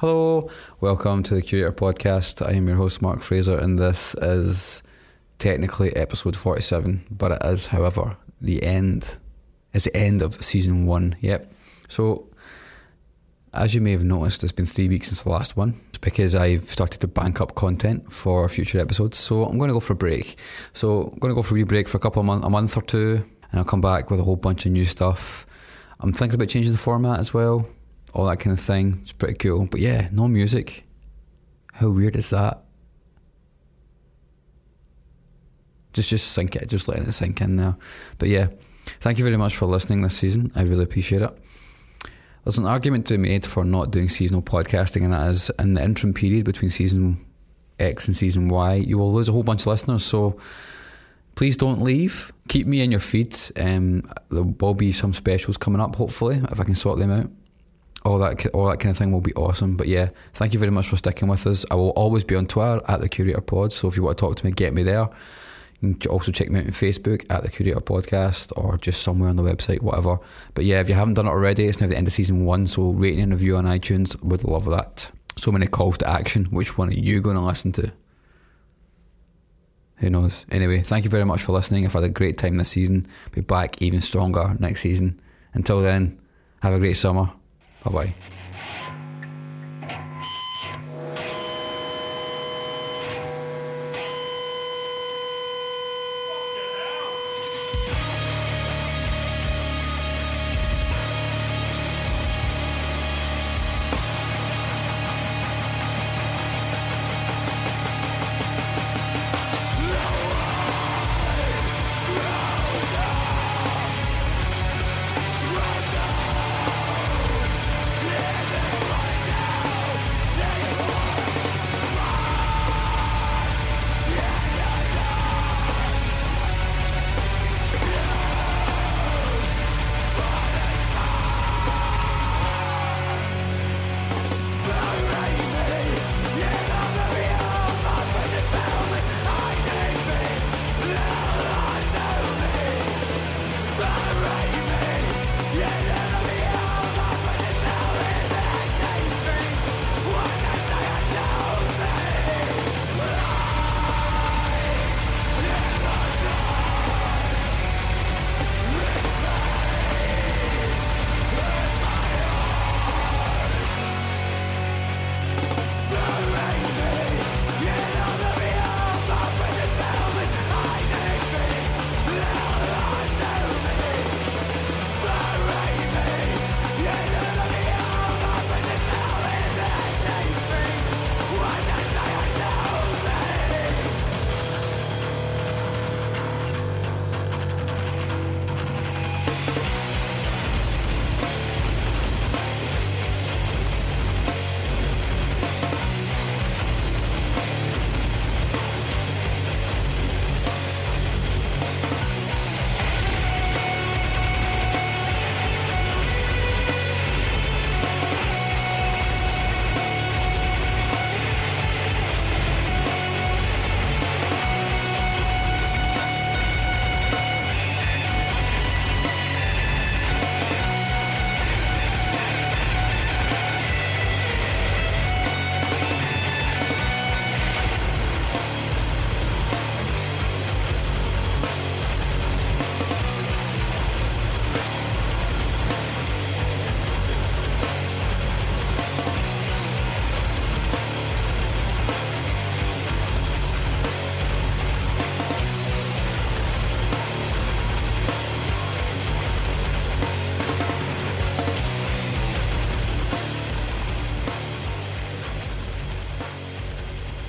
Hello, welcome to the Curator Podcast. I am your host, Mark Fraser, and this is technically episode 47, but it is, however, the end. It's the end of season one. Yep. So, as you may have noticed, it's been three weeks since the last one. Because I've started to bank up content for future episodes. So, I'm going to go for a break. So, I'm going to go for a wee break for a couple of months, a month or two, and I'll come back with a whole bunch of new stuff. I'm thinking about changing the format as well all that kind of thing. It's pretty cool. But yeah, no music. How weird is that? Just just sink it, just letting it sink in now. But yeah, thank you very much for listening this season. I really appreciate it. There's an argument to be made for not doing seasonal podcasting, and that is in the interim period between season X and season Y, you will lose a whole bunch of listeners. So please don't leave. Keep me in your feed. Um, there will be some specials coming up, hopefully, if I can sort them out all that all that kind of thing will be awesome. But yeah, thank you very much for sticking with us. I will always be on Twitter at the Curator Pod. So if you want to talk to me, get me there. You can also check me out on Facebook at the Curator Podcast or just somewhere on the website, whatever. But yeah, if you haven't done it already, it's now the end of season one. So rating and review on iTunes, would love that. So many calls to action. Which one are you going to listen to? Who knows? Anyway, thank you very much for listening. I've had a great time this season. Be back even stronger next season. Until then, have a great summer. Bye bye.